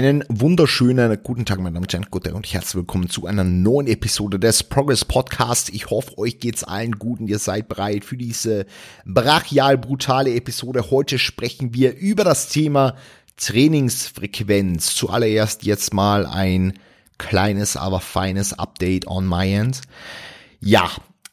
Einen wunderschönen guten Tag, meine Damen und Herren, gute und herzlich willkommen zu einer neuen Episode des Progress Podcast. Ich hoffe, euch geht's allen gut und ihr seid bereit für diese brachial brutale Episode. Heute sprechen wir über das Thema Trainingsfrequenz. Zuallererst jetzt mal ein kleines, aber feines Update on my end. Ja,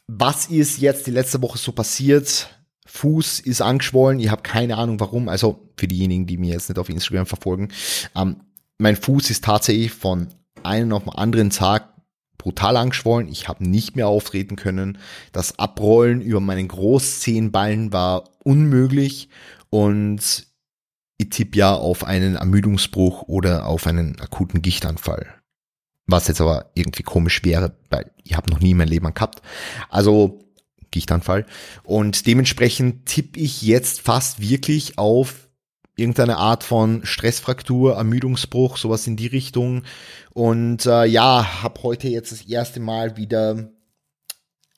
was ist jetzt die letzte Woche so passiert? Fuß ist angeschwollen, ich habe keine Ahnung warum, also für diejenigen, die mir jetzt nicht auf Instagram verfolgen. Ähm, mein Fuß ist tatsächlich von einem auf den anderen Tag brutal angeschwollen. Ich habe nicht mehr auftreten können. Das Abrollen über meinen Großzehenballen war unmöglich und ich tippe ja auf einen Ermüdungsbruch oder auf einen akuten Gichtanfall. Was jetzt aber irgendwie komisch wäre, weil ich habe noch nie mein Leben gehabt. Also Gichtanfall. Und dementsprechend tippe ich jetzt fast wirklich auf irgendeine Art von Stressfraktur, Ermüdungsbruch, sowas in die Richtung. Und äh, ja, habe heute jetzt das erste Mal wieder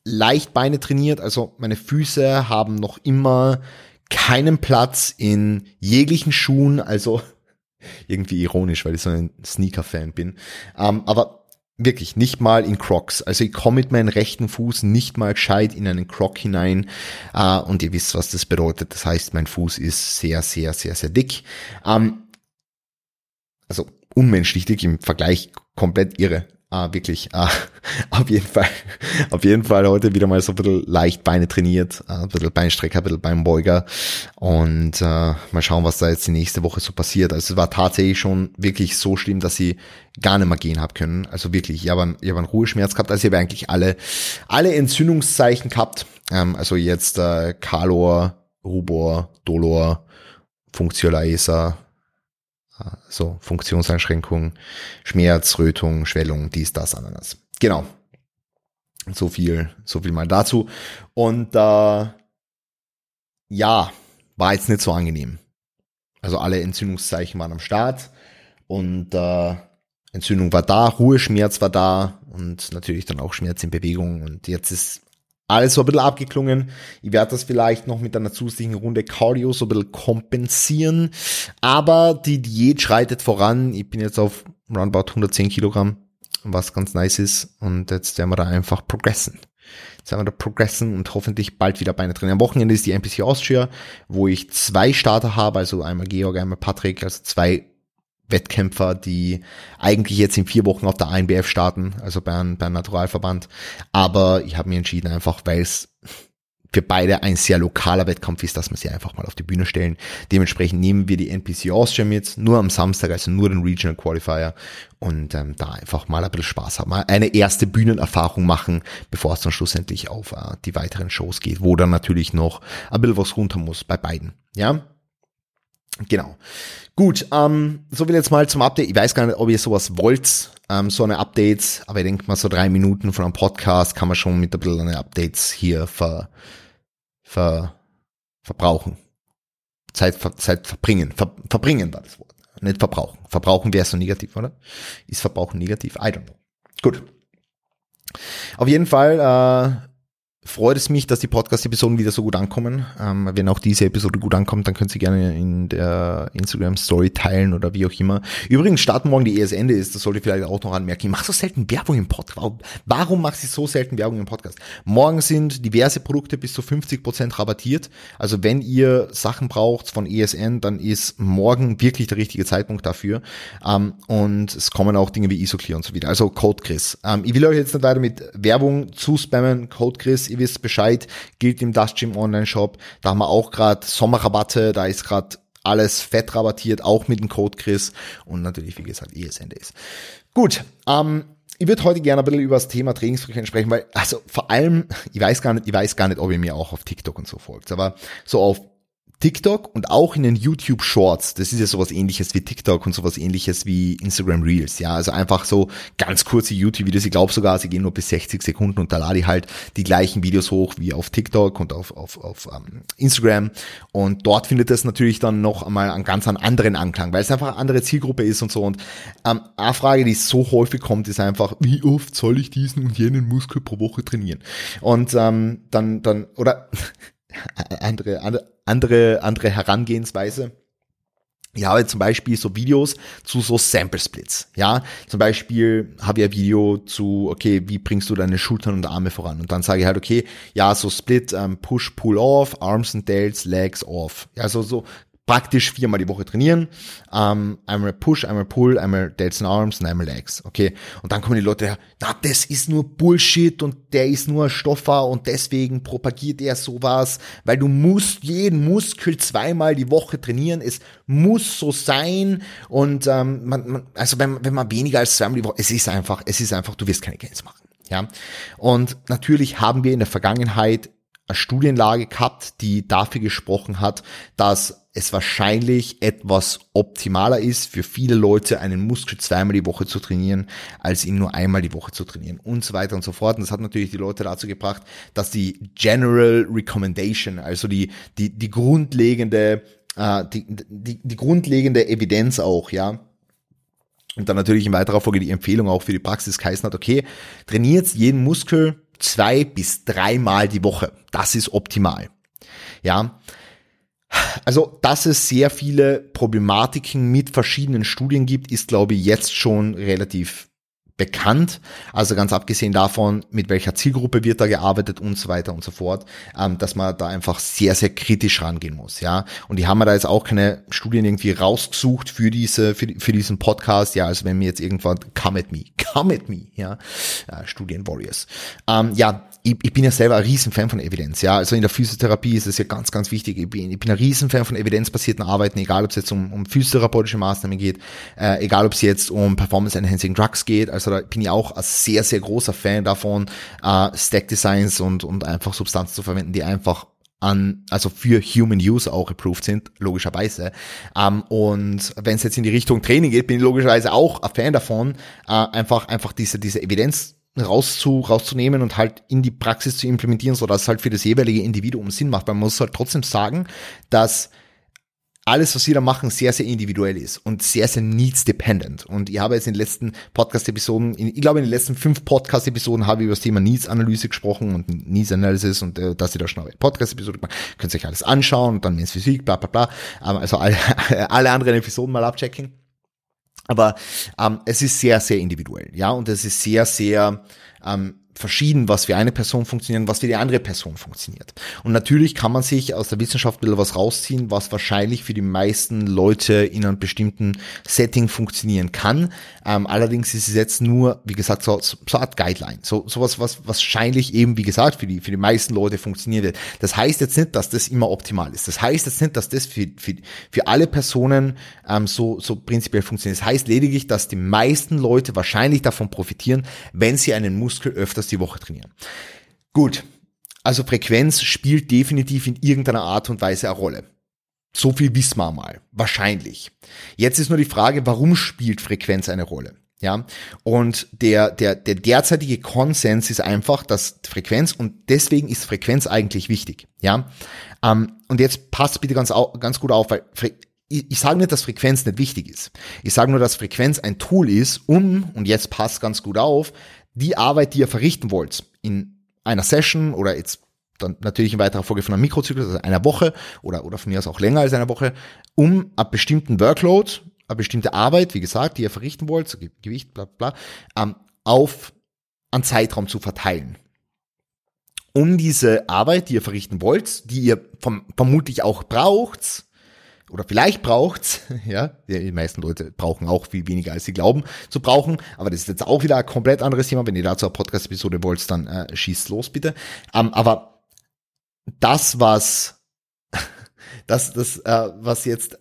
leicht Beine trainiert. Also meine Füße haben noch immer keinen Platz in jeglichen Schuhen. Also irgendwie ironisch, weil ich so ein Sneaker-Fan bin. Ähm, aber Wirklich, nicht mal in Crocs. Also ich komme mit meinem rechten Fuß nicht mal gescheit in einen Croc hinein. Äh, und ihr wisst, was das bedeutet. Das heißt, mein Fuß ist sehr, sehr, sehr, sehr dick. Ähm, also unmenschlich dick im Vergleich komplett irre. Ah, wirklich. Ah, auf jeden Fall. Auf jeden Fall heute wieder mal so ein bisschen leicht Beine trainiert, ah, ein bisschen Beinstrecker, ein bisschen Beinbeuger. Und äh, mal schauen, was da jetzt die nächste Woche so passiert. Also es war tatsächlich schon wirklich so schlimm, dass ich gar nicht mehr gehen habe können. Also wirklich, ich habe einen, ich hab einen Ruheschmerz gehabt. Also ich habe eigentlich alle, alle Entzündungszeichen gehabt. Ähm, also jetzt äh, Kalor, Rubor, Dolor, Funktionaler so Funktionseinschränkung, Schmerz, Rötung, Schwellung, dies, das, Ananas. Genau. So viel, so viel mal dazu. Und äh, ja, war jetzt nicht so angenehm. Also alle Entzündungszeichen waren am Start und äh, Entzündung war da, Ruheschmerz war da und natürlich dann auch Schmerz in Bewegung. Und jetzt ist alles so ein bisschen abgeklungen. Ich werde das vielleicht noch mit einer zusätzlichen Runde Cardio so ein bisschen kompensieren. Aber die Diät schreitet voran. Ich bin jetzt auf roundabout 110 Kilogramm, was ganz nice ist. Und jetzt werden wir da einfach progressen. Jetzt werden wir da progressen und hoffentlich bald wieder Beine drin. Am Wochenende ist die NPC Austria, wo ich zwei Starter habe, also einmal Georg, einmal Patrick, also zwei Wettkämpfer, die eigentlich jetzt in vier Wochen auf der ANBF starten, also beim, beim Naturalverband. Aber ich habe mir entschieden, einfach weil es für beide ein sehr lokaler Wettkampf ist, dass wir sie einfach mal auf die Bühne stellen. Dementsprechend nehmen wir die NPC Austria mit, nur am Samstag, also nur den Regional Qualifier und ähm, da einfach mal ein bisschen Spaß haben, mal eine erste Bühnenerfahrung machen, bevor es dann schlussendlich auf äh, die weiteren Shows geht, wo dann natürlich noch ein bisschen was runter muss bei beiden. Ja, Genau. Gut, ähm, so viel jetzt mal zum Update. Ich weiß gar nicht, ob ihr sowas wollt, ähm, so eine Updates, aber ich denke mal so drei Minuten von einem Podcast kann man schon mit ein bisschen eine Updates hier ver, ver, verbrauchen. Zeit, ver, Zeit verbringen. Ver, verbringen war das Wort. Nicht verbrauchen. Verbrauchen wäre so negativ, oder? Ist Verbrauchen negativ? I don't know. Gut. Auf jeden Fall äh, freut es mich, dass die Podcast-Episoden wieder so gut ankommen. Ähm, wenn auch diese Episode gut ankommt, dann könnt ihr gerne in der Instagram-Story teilen oder wie auch immer. Übrigens starten morgen die ESN ist, das sollte ich vielleicht auch noch anmerken. Ich mache so selten Werbung im Podcast. Warum machst du so selten Werbung im Podcast? Morgen sind diverse Produkte bis zu 50% rabattiert. Also wenn ihr Sachen braucht von ESN, dann ist morgen wirklich der richtige Zeitpunkt dafür. Ähm, und es kommen auch Dinge wie Isoclear und so wieder. Also Code Chris. Ähm, ich will euch jetzt nicht weiter mit Werbung zuspammen. Code Chris ihr wisst Bescheid, gilt im Dust Gym Online Shop. Da haben wir auch gerade Sommerrabatte, da ist gerade alles fett rabattiert, auch mit dem Code Chris und natürlich, wie gesagt, ESN Days. Gut, ähm, ich würde heute gerne ein bisschen über das Thema Trainingsfrequenz sprechen, weil, also vor allem, ich weiß gar nicht, ich weiß gar nicht, ob ihr mir auch auf TikTok und so folgt, aber so auf TikTok und auch in den YouTube Shorts. Das ist ja sowas ähnliches wie TikTok und sowas ähnliches wie Instagram Reels. Ja, also einfach so ganz kurze YouTube-Videos. Ich glaube sogar, sie gehen nur bis 60 Sekunden und da lade ich halt die gleichen Videos hoch wie auf TikTok und auf, auf, auf um, ähm, Instagram. Und dort findet es natürlich dann noch einmal einen ganz anderen Anklang, weil es einfach eine andere Zielgruppe ist und so. Und ähm, eine Frage, die so häufig kommt, ist einfach, wie oft soll ich diesen und jenen Muskel pro Woche trainieren? Und ähm, dann, dann, oder andere, andere, andere Herangehensweise. ich habe zum Beispiel so Videos zu so Sample Splits. Ja, zum Beispiel habe ich ein Video zu, okay, wie bringst du deine Schultern und Arme voran? Und dann sage ich halt, okay, ja, so Split, ähm, Push, Pull off, Arms and Delts, Legs off. Ja, so, so praktisch viermal die Woche trainieren. Ähm, einmal Push, einmal Pull, einmal Delts and Arms und einmal Legs. Okay. Und dann kommen die Leute her, na, das ist nur Bullshit und der ist nur ein Stoffer und deswegen propagiert er sowas, weil du musst jeden Muskel zweimal die Woche trainieren. Es muss so sein. Und ähm, man, man, also wenn, wenn man weniger als zweimal die Woche, es ist einfach, es ist einfach, du wirst keine Gains machen. Ja. Und natürlich haben wir in der Vergangenheit eine Studienlage gehabt, die dafür gesprochen hat, dass es wahrscheinlich etwas optimaler ist für viele Leute, einen Muskel zweimal die Woche zu trainieren, als ihn nur einmal die Woche zu trainieren und so weiter und so fort. Und das hat natürlich die Leute dazu gebracht, dass die General Recommendation, also die, die, die grundlegende, äh, die, die, die grundlegende Evidenz auch, ja, und dann natürlich in weiterer Folge die Empfehlung auch für die Praxis geheißen hat, okay, trainiert jeden Muskel zwei bis dreimal die Woche. Das ist optimal. Ja. Also, dass es sehr viele Problematiken mit verschiedenen Studien gibt, ist, glaube ich, jetzt schon relativ bekannt. Also ganz abgesehen davon, mit welcher Zielgruppe wird da gearbeitet und so weiter und so fort, ähm, dass man da einfach sehr, sehr kritisch rangehen muss, ja. Und die haben wir da jetzt auch keine Studien irgendwie rausgesucht für diese, für, für diesen Podcast, ja. Also wenn mir jetzt irgendwann come at me, come at me, ja. Äh, Studien Warriors. Ähm, ja, ich, ich bin ja selber ein Riesenfan von Evidenz, ja. Also in der Physiotherapie ist es ja ganz, ganz wichtig. Ich bin, ich bin ein Riesenfan von evidenzbasierten Arbeiten, egal ob es jetzt um, um physiotherapeutische Maßnahmen geht, äh, egal ob es jetzt um Performance-Enhancing Drugs geht. Also da bin ich auch ein sehr, sehr großer Fan davon, äh, Stack-Designs und, und einfach Substanzen zu verwenden, die einfach an, also für Human Use auch approved sind, logischerweise. Ähm, und wenn es jetzt in die Richtung Training geht, bin ich logischerweise auch ein Fan davon, äh, einfach, einfach diese, diese Evidenz rauszu, rauszunehmen und halt in die Praxis zu implementieren, so dass es halt für das jeweilige Individuum Sinn macht. Man muss halt trotzdem sagen, dass alles, was wir da machen, sehr, sehr individuell ist und sehr, sehr needs-dependent. Und ich habe jetzt in den letzten Podcast-Episoden, ich glaube in den letzten fünf Podcast-Episoden habe ich über das Thema Needs-Analyse gesprochen und Needs-Analysis und äh, dass ihr da schon eine Podcast-Episode gemacht könnt ihr euch alles anschauen und dann Men's Physik, bla bla bla. Ähm, also alle, alle anderen Episoden mal abchecken. Aber ähm, es ist sehr, sehr individuell, ja, und es ist sehr, sehr ähm, verschieden, was für eine Person funktioniert und was für die andere Person funktioniert. Und natürlich kann man sich aus der Wissenschaft bisschen was rausziehen, was wahrscheinlich für die meisten Leute in einem bestimmten Setting funktionieren kann. Ähm, allerdings ist es jetzt nur, wie gesagt, so, so eine Art Guideline. So, sowas, was wahrscheinlich eben, wie gesagt, für die, für die meisten Leute funktioniert wird. Das heißt jetzt nicht, dass das immer optimal ist. Das heißt jetzt nicht, dass das für, für, für alle Personen ähm, so, so prinzipiell funktioniert. Das heißt lediglich, dass die meisten Leute wahrscheinlich davon profitieren, wenn sie einen Muskel öfters die Woche trainieren. Gut, also Frequenz spielt definitiv in irgendeiner Art und Weise eine Rolle. So viel wissen wir mal. Wahrscheinlich. Jetzt ist nur die Frage, warum spielt Frequenz eine Rolle? Ja, und der, der, der derzeitige Konsens ist einfach, dass Frequenz und deswegen ist Frequenz eigentlich wichtig. Ja, ähm, und jetzt passt bitte ganz, ganz gut auf, weil ich, ich sage nicht, dass Frequenz nicht wichtig ist. Ich sage nur, dass Frequenz ein Tool ist, um, und jetzt passt ganz gut auf, die Arbeit, die ihr verrichten wollt, in einer Session oder jetzt dann natürlich in weiterer Folge von einem Mikrozyklus, also einer Woche oder, oder von mir aus auch länger als einer Woche, um einen bestimmten Workload, eine bestimmte Arbeit, wie gesagt, die ihr verrichten wollt, so Gewicht, bla, bla, ähm, auf einen Zeitraum zu verteilen. Um diese Arbeit, die ihr verrichten wollt, die ihr vom, vermutlich auch braucht, oder vielleicht braucht's, ja, die meisten Leute brauchen auch viel weniger, als sie glauben zu brauchen, aber das ist jetzt auch wieder ein komplett anderes Thema. Wenn ihr dazu eine Podcast-Episode wollt, dann äh, schießt los bitte. Ähm, aber das, was, das, das, äh, was jetzt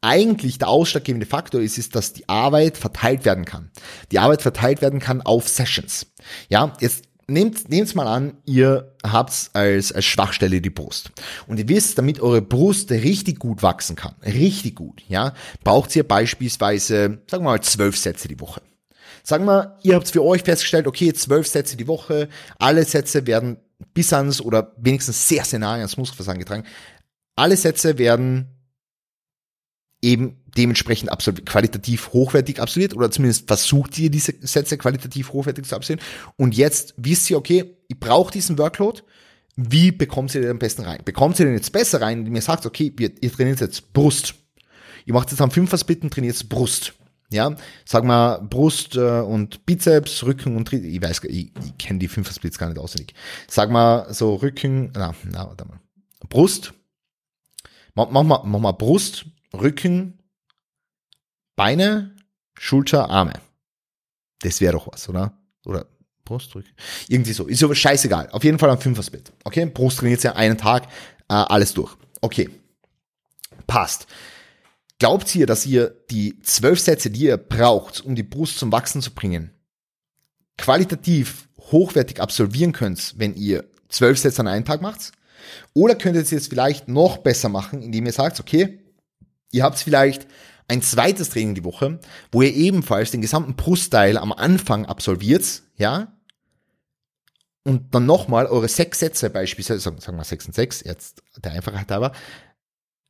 eigentlich der ausschlaggebende Faktor ist, ist, dass die Arbeit verteilt werden kann. Die Arbeit verteilt werden kann auf Sessions. Ja, jetzt nehmt, nehmt's mal an, ihr habt's als, als Schwachstelle die Brust. Und ihr wisst, damit eure Brust richtig gut wachsen kann, richtig gut, ja, braucht ihr beispielsweise, sagen wir mal, zwölf Sätze die Woche. Sagen wir, ihr habt für euch festgestellt, okay, zwölf Sätze die Woche, alle Sätze werden bis ans oder wenigstens sehr, sehr nah ans Muskelversagen getragen. Alle Sätze werden eben dementsprechend qualitativ hochwertig absolviert oder zumindest versucht ihr diese Sätze qualitativ hochwertig zu absolvieren. Und jetzt wisst ihr, okay, ich brauche diesen Workload. Wie bekommt ihr den am besten rein? Bekommt ihr den jetzt besser rein, indem ihr sagt, okay, ihr, ihr trainiert jetzt Brust. ihr macht jetzt am Fünfer-Split trainiert Brust. Ja, sag mal Brust äh, und Bizeps, Rücken und Trizeps. Ich weiß, ich, ich kenne die Fünfer-Splits gar nicht auswendig. Sag mal so Rücken, na, na, warte mal. Brust, mach, mach, mal, mach mal Brust, Rücken, Beine, Schulter, Arme. Das wäre doch was, oder? Oder Brust, Rücken. Irgendwie so. Ist aber scheißegal. Auf jeden Fall am Fünfer-Split. Okay, Brust trainiert ja einen Tag, äh, alles durch. Okay. Passt. Glaubt ihr, dass ihr die zwölf Sätze, die ihr braucht, um die Brust zum Wachsen zu bringen, qualitativ hochwertig absolvieren könnt, wenn ihr zwölf Sätze an einem Tag macht? Oder könnt ihr es vielleicht noch besser machen, indem ihr sagt, okay, ihr habt vielleicht ein zweites Training die Woche, wo ihr ebenfalls den gesamten Brustteil am Anfang absolviert, ja, und dann nochmal eure sechs Sätze beispielsweise, sagen wir sechs und sechs, jetzt der Einfachheit halber,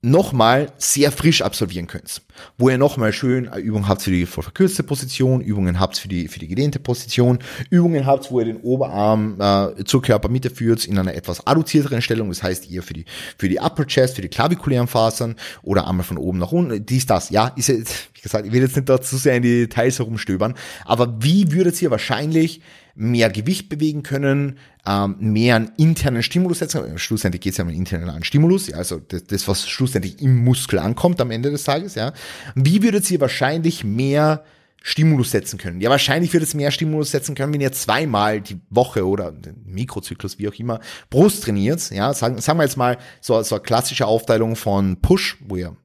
nochmal sehr frisch absolvieren könnt. Wo ihr nochmal schön Übungen habt für die verkürzte Position, Übungen habt für die, für die gedehnte Position, Übungen habt, wo ihr den Oberarm äh, zur Körpermitte führt in einer etwas adduzierteren Stellung, das heißt ihr für die, für die Upper Chest, für die klavikulären Fasern oder einmal von oben nach unten, dies, das. Ja, ist jetzt, wie gesagt, ich will jetzt nicht dazu sehr in die Details herumstöbern, aber wie würdet ihr wahrscheinlich mehr Gewicht bewegen können, ähm, mehr einen internen Stimulus setzen. Schlussendlich geht es ja um einen internen Stimulus, ja, also das, das, was schlussendlich im Muskel ankommt am Ende des Tages. Ja. Wie würdet ihr wahrscheinlich mehr Stimulus setzen können? Ja, wahrscheinlich würdet ihr mehr Stimulus setzen können, wenn ihr zweimal die Woche oder den Mikrozyklus, wie auch immer, Brust trainiert. Ja, sagen, sagen wir jetzt mal so, so eine klassische Aufteilung von Push, wo ihr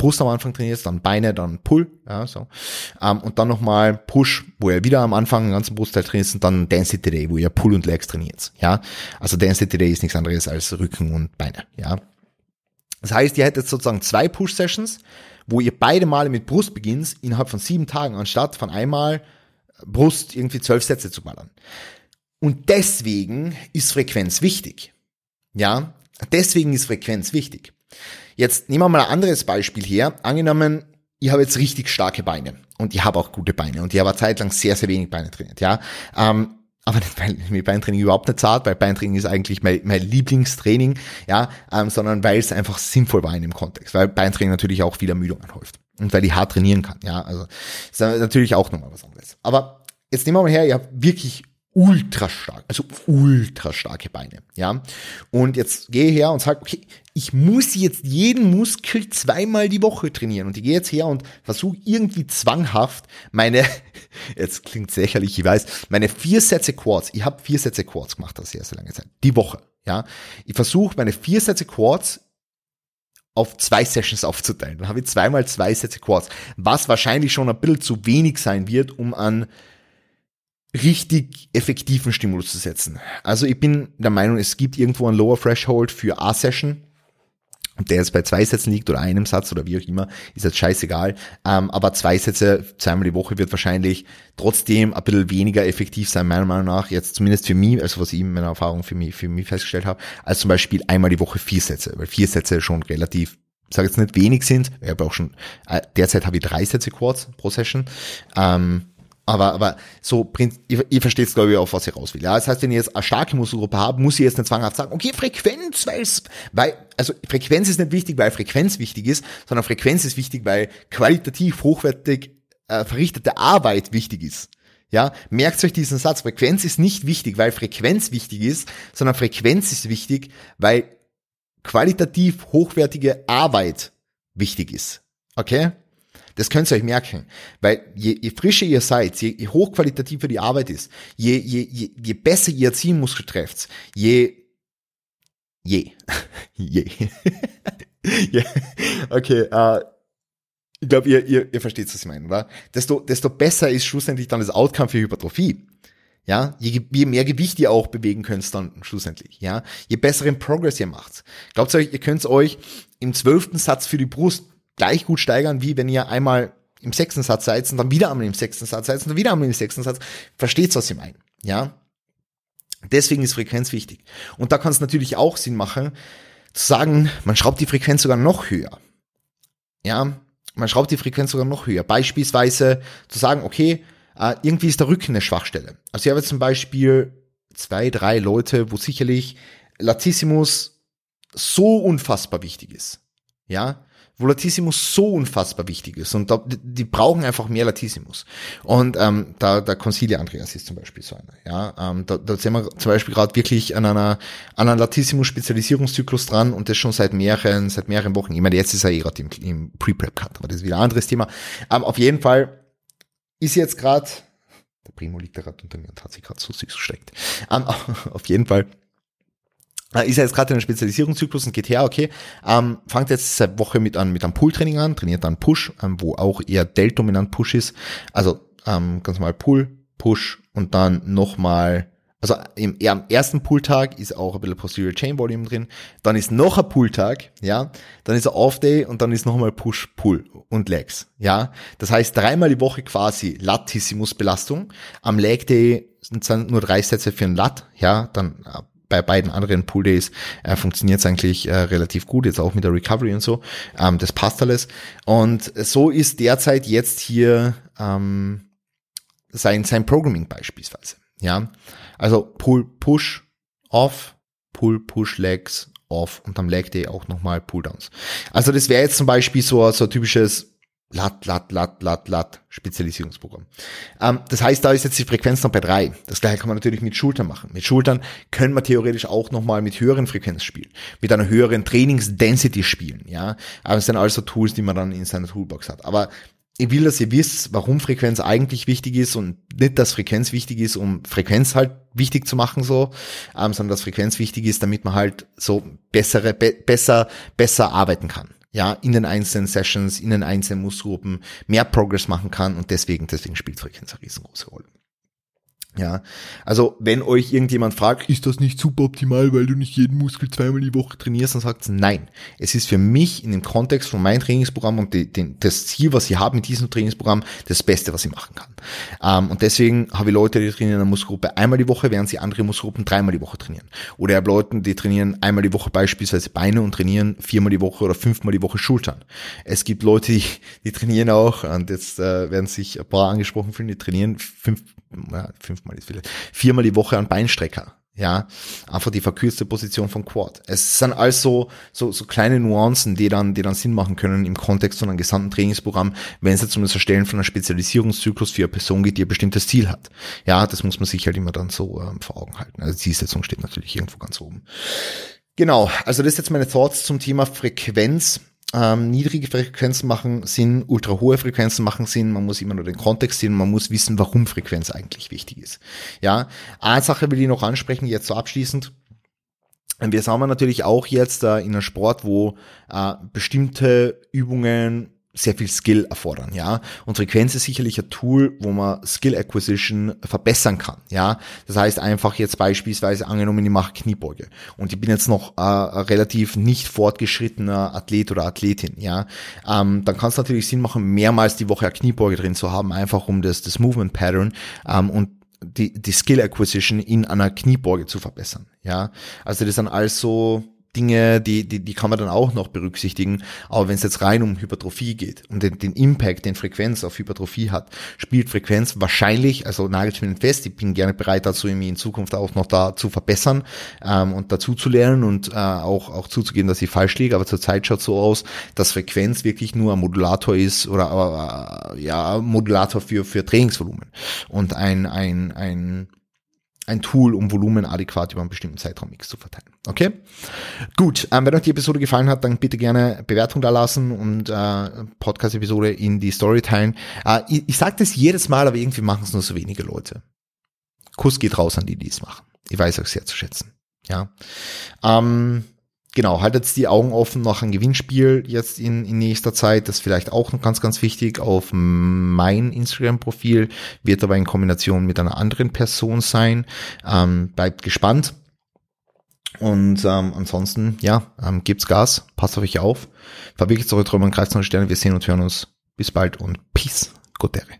Brust am Anfang trainierst, dann Beine, dann Pull, ja, so. Ähm, und dann nochmal Push, wo ihr wieder am Anfang den ganzen Brustteil trainierst und dann Density Day, wo ihr Pull und Legs trainiert, ja. Also Density Day ist nichts anderes als Rücken und Beine, ja. Das heißt, ihr hättet sozusagen zwei Push-Sessions, wo ihr beide Male mit Brust beginnt, innerhalb von sieben Tagen, anstatt von einmal Brust irgendwie zwölf Sätze zu ballern. Und deswegen ist Frequenz wichtig. Ja, deswegen ist Frequenz wichtig. Jetzt nehmen wir mal ein anderes Beispiel her. Angenommen, ich habe jetzt richtig starke Beine und ich habe auch gute Beine und ich habe eine Zeit lang sehr, sehr wenig Beine trainiert, ja. Ähm, aber nicht, weil mir Beintraining überhaupt nicht zart, weil Beintraining ist eigentlich mein, mein Lieblingstraining, ja, ähm, sondern weil es einfach sinnvoll war in dem Kontext, weil Beintraining natürlich auch viel Ermüdung anhäuft und weil ich hart trainieren kann, ja, also ist natürlich auch nochmal was anderes. Aber jetzt nehmen wir mal her, ihr habt wirklich ultra stark, also ultra starke Beine, ja. Und jetzt gehe ich her und sage, okay, ich muss jetzt jeden Muskel zweimal die Woche trainieren und ich gehe jetzt her und versuche irgendwie zwanghaft meine, jetzt klingt lächerlich, ich weiß, meine vier Sätze Quads, ich habe vier Sätze Quads gemacht, das sehr, sehr lange Zeit, die Woche, ja. Ich versuche meine vier Sätze Quads auf zwei Sessions aufzuteilen. Dann habe ich zweimal zwei Sätze Quads, was wahrscheinlich schon ein bisschen zu wenig sein wird, um an richtig effektiven Stimulus zu setzen. Also ich bin der Meinung, es gibt irgendwo ein Lower Threshold für A-Session, der jetzt bei zwei Sätzen liegt oder einem Satz oder wie auch immer, ist jetzt scheißegal. Ähm, aber zwei Sätze zweimal die Woche wird wahrscheinlich trotzdem ein bisschen weniger effektiv sein, meiner Meinung nach, jetzt zumindest für mich, also was ich in meiner Erfahrung für mich, für mich festgestellt habe, als zum Beispiel einmal die Woche vier Sätze, weil vier Sätze schon relativ sage jetzt nicht wenig sind, ich habe auch schon, äh, derzeit habe ich drei Sätze Quads pro Session, ähm, aber, aber so, ihr, ihr versteht glaube ich, auf was ich raus will. Ja, das heißt, wenn ihr jetzt eine starke Muskelgruppe habt, muss ich jetzt nicht zwanghaft sagen, okay, Frequenz, weil es, weil, also Frequenz ist nicht wichtig, weil Frequenz wichtig ist, sondern Frequenz ist wichtig, weil qualitativ hochwertig äh, verrichtete Arbeit wichtig ist. Ja, merkt euch diesen Satz. Frequenz ist nicht wichtig, weil Frequenz wichtig ist, sondern Frequenz ist wichtig, weil qualitativ hochwertige Arbeit wichtig ist. Okay? Das könnt ihr euch merken, weil je, je frischer ihr seid, je, je hochqualitativer die Arbeit ist, je, je, je, je besser ihr Zielmuskel trefft, je, je, je, ja, okay, äh, ich glaube, ihr, ihr, ihr versteht, was ich meine, oder? Desto, desto besser ist schlussendlich dann das Outcome für Hypertrophie. Ja, je, je mehr Gewicht ihr auch bewegen könnt dann schlussendlich, ja. Je besseren Progress ihr macht. Glaubt euch, ihr könnt euch im zwölften Satz für die Brust gleich gut steigern, wie wenn ihr einmal im sechsten Satz seid und dann wieder einmal im sechsten Satz seid und dann wieder einmal im sechsten Satz. Versteht's, was ich meine? Ja? Deswegen ist Frequenz wichtig. Und da kann es natürlich auch Sinn machen, zu sagen, man schraubt die Frequenz sogar noch höher. Ja, man schraubt die Frequenz sogar noch höher. Beispielsweise zu sagen, okay, äh, irgendwie ist der Rücken eine Schwachstelle. Also ich habe zum Beispiel zwei, drei Leute, wo sicherlich Latissimus so unfassbar wichtig ist. Ja, wo Latissimus so unfassbar wichtig ist und da, die brauchen einfach mehr Latissimus. Und ähm, da der Concilia Andreas ist zum Beispiel so einer. Ja, ähm, da, da sind wir zum Beispiel gerade wirklich an einer an einem Latissimus-Spezialisierungszyklus dran und das schon seit mehreren seit mehreren Wochen. Ich meine, jetzt ist er eh gerade im, im Pre-Prep-Cut, aber das ist wieder ein anderes Thema. Ähm, auf jeden Fall ist jetzt gerade der Primo liegt da gerade unter mir und hat sich gerade so süß gesteckt. Ähm, auf jeden Fall ist er jetzt gerade in einem Spezialisierungszyklus und geht her, okay, ähm, fangt jetzt seit Woche mit, an, mit einem Pull-Training an, trainiert dann Push, ähm, wo auch eher Delt-dominant Push ist. Also ähm, ganz normal Pull, Push und dann nochmal, also im, eher am ersten Pull-Tag ist auch ein bisschen Posterior Chain Volume drin, dann ist noch ein Pull-Tag, ja, dann ist er Off-Day und dann ist nochmal Push, Pull und Legs, ja. Das heißt dreimal die Woche quasi Latissimus-Belastung. Am Leg-Day sind es nur drei Sätze für ein Lat, ja, dann äh, bei beiden anderen Pool Days äh, funktioniert es eigentlich äh, relativ gut, jetzt auch mit der Recovery und so. Ähm, das passt alles. Und so ist derzeit jetzt hier ähm, sein, sein Programming beispielsweise. Ja, also Pull, Push, Off, Pull, Push, Legs, Off und am Leg Day auch nochmal Pulldowns. Also das wäre jetzt zum Beispiel so, so typisches Lat, Lat, Lat, Lat, Lat, Spezialisierungsprogramm. Ähm, das heißt, da ist jetzt die Frequenz noch bei drei. Das gleiche kann man natürlich mit Schultern machen. Mit Schultern können wir theoretisch auch nochmal mit höheren Frequenz spielen, mit einer höheren Trainingsdensity spielen, ja. Aber es sind also Tools, die man dann in seiner Toolbox hat. Aber ich will, dass ihr wisst, warum Frequenz eigentlich wichtig ist und nicht, dass Frequenz wichtig ist, um Frequenz halt wichtig zu machen, so, ähm, sondern dass Frequenz wichtig ist, damit man halt so bessere, be besser, besser arbeiten kann ja, in den einzelnen Sessions, in den einzelnen Muskelgruppen mehr Progress machen kann und deswegen, deswegen spielt Frequenz eine riesengroße Rolle. Ja, also wenn euch irgendjemand fragt, ist das nicht super optimal, weil du nicht jeden Muskel zweimal die Woche trainierst, dann sagt nein. Es ist für mich in dem Kontext von meinem Trainingsprogramm und die, die, das Ziel, was ich habe mit diesem Trainingsprogramm, das Beste, was ich machen kann. Ähm, und deswegen habe ich Leute, die trainieren in einer Muskelgruppe einmal die Woche, während sie andere Muskelgruppen dreimal die Woche trainieren. Oder ich habe Leute, die trainieren einmal die Woche beispielsweise Beine und trainieren viermal die Woche oder fünfmal die Woche Schultern. Es gibt Leute, die, die trainieren auch, und jetzt äh, werden sich ein paar angesprochen fühlen, die trainieren fünf, ja, fünfmal ist vielleicht, viermal die Woche an Beinstrecker. Ja, einfach die verkürzte Position vom Quad. Es sind also so, so kleine Nuancen, die dann, die dann Sinn machen können im Kontext von einem gesamten Trainingsprogramm, wenn es jetzt um das Erstellen von einem Spezialisierungszyklus für eine Person geht, die ein bestimmtes Ziel hat. Ja, das muss man sich halt immer dann so ähm, vor Augen halten. Also die Zielsetzung steht natürlich irgendwo ganz oben. Genau, also das ist jetzt meine Thoughts zum Thema Frequenz ähm, niedrige Frequenzen machen Sinn, ultra hohe Frequenzen machen Sinn, man muss immer nur den Kontext sehen, man muss wissen, warum Frequenz eigentlich wichtig ist. Ja, eine Sache will ich noch ansprechen, jetzt so abschließend. Wir sind natürlich auch jetzt äh, in einem Sport, wo äh, bestimmte Übungen sehr viel Skill erfordern, ja. Und Frequenz ist sicherlich ein Tool, wo man Skill Acquisition verbessern kann, ja. Das heißt einfach jetzt beispielsweise angenommen, ich mache Kniebeuge und ich bin jetzt noch äh, relativ nicht fortgeschrittener Athlet oder Athletin, ja. Ähm, dann kann es natürlich Sinn machen, mehrmals die Woche eine Kniebeuge drin zu haben, einfach um das, das Movement Pattern ähm, und die, die Skill Acquisition in einer Kniebeuge zu verbessern, ja. Also das sind also Dinge, die, die, die kann man dann auch noch berücksichtigen. Aber wenn es jetzt rein um Hypertrophie geht und den, den Impact, den Frequenz auf Hypertrophie hat, spielt Frequenz wahrscheinlich, also nagelt mir fest, ich bin gerne bereit dazu, irgendwie in Zukunft auch noch da zu verbessern ähm, und dazu zu lernen und äh, auch, auch zuzugeben, dass ich falsch liege. Aber zurzeit schaut so aus, dass Frequenz wirklich nur ein Modulator ist oder äh, ja, Modulator für, für Trainingsvolumen und ein, ein, ein ein Tool, um Volumen adäquat über einen bestimmten Zeitraum X zu verteilen. Okay? Gut, ähm, wenn euch die Episode gefallen hat, dann bitte gerne Bewertung da lassen und äh, Podcast-Episode in die Story teilen. Äh, ich ich sage das jedes Mal, aber irgendwie machen es nur so wenige Leute. Kuss geht raus an die, die es machen. Ich weiß euch sehr zu schätzen. Ja. Ähm, genau, haltet die Augen offen nach einem Gewinnspiel jetzt in, in nächster Zeit. Das ist vielleicht auch noch ganz, ganz wichtig auf mein Instagram-Profil. Wird aber in Kombination mit einer anderen Person sein. Ähm, bleibt gespannt. Und ähm, ansonsten, ja, ähm, gibt's Gas, passt auf euch auf. Verwirklicht eure Träume und eure Sterne. Wir sehen und hören uns. Bis bald und Peace. Gute.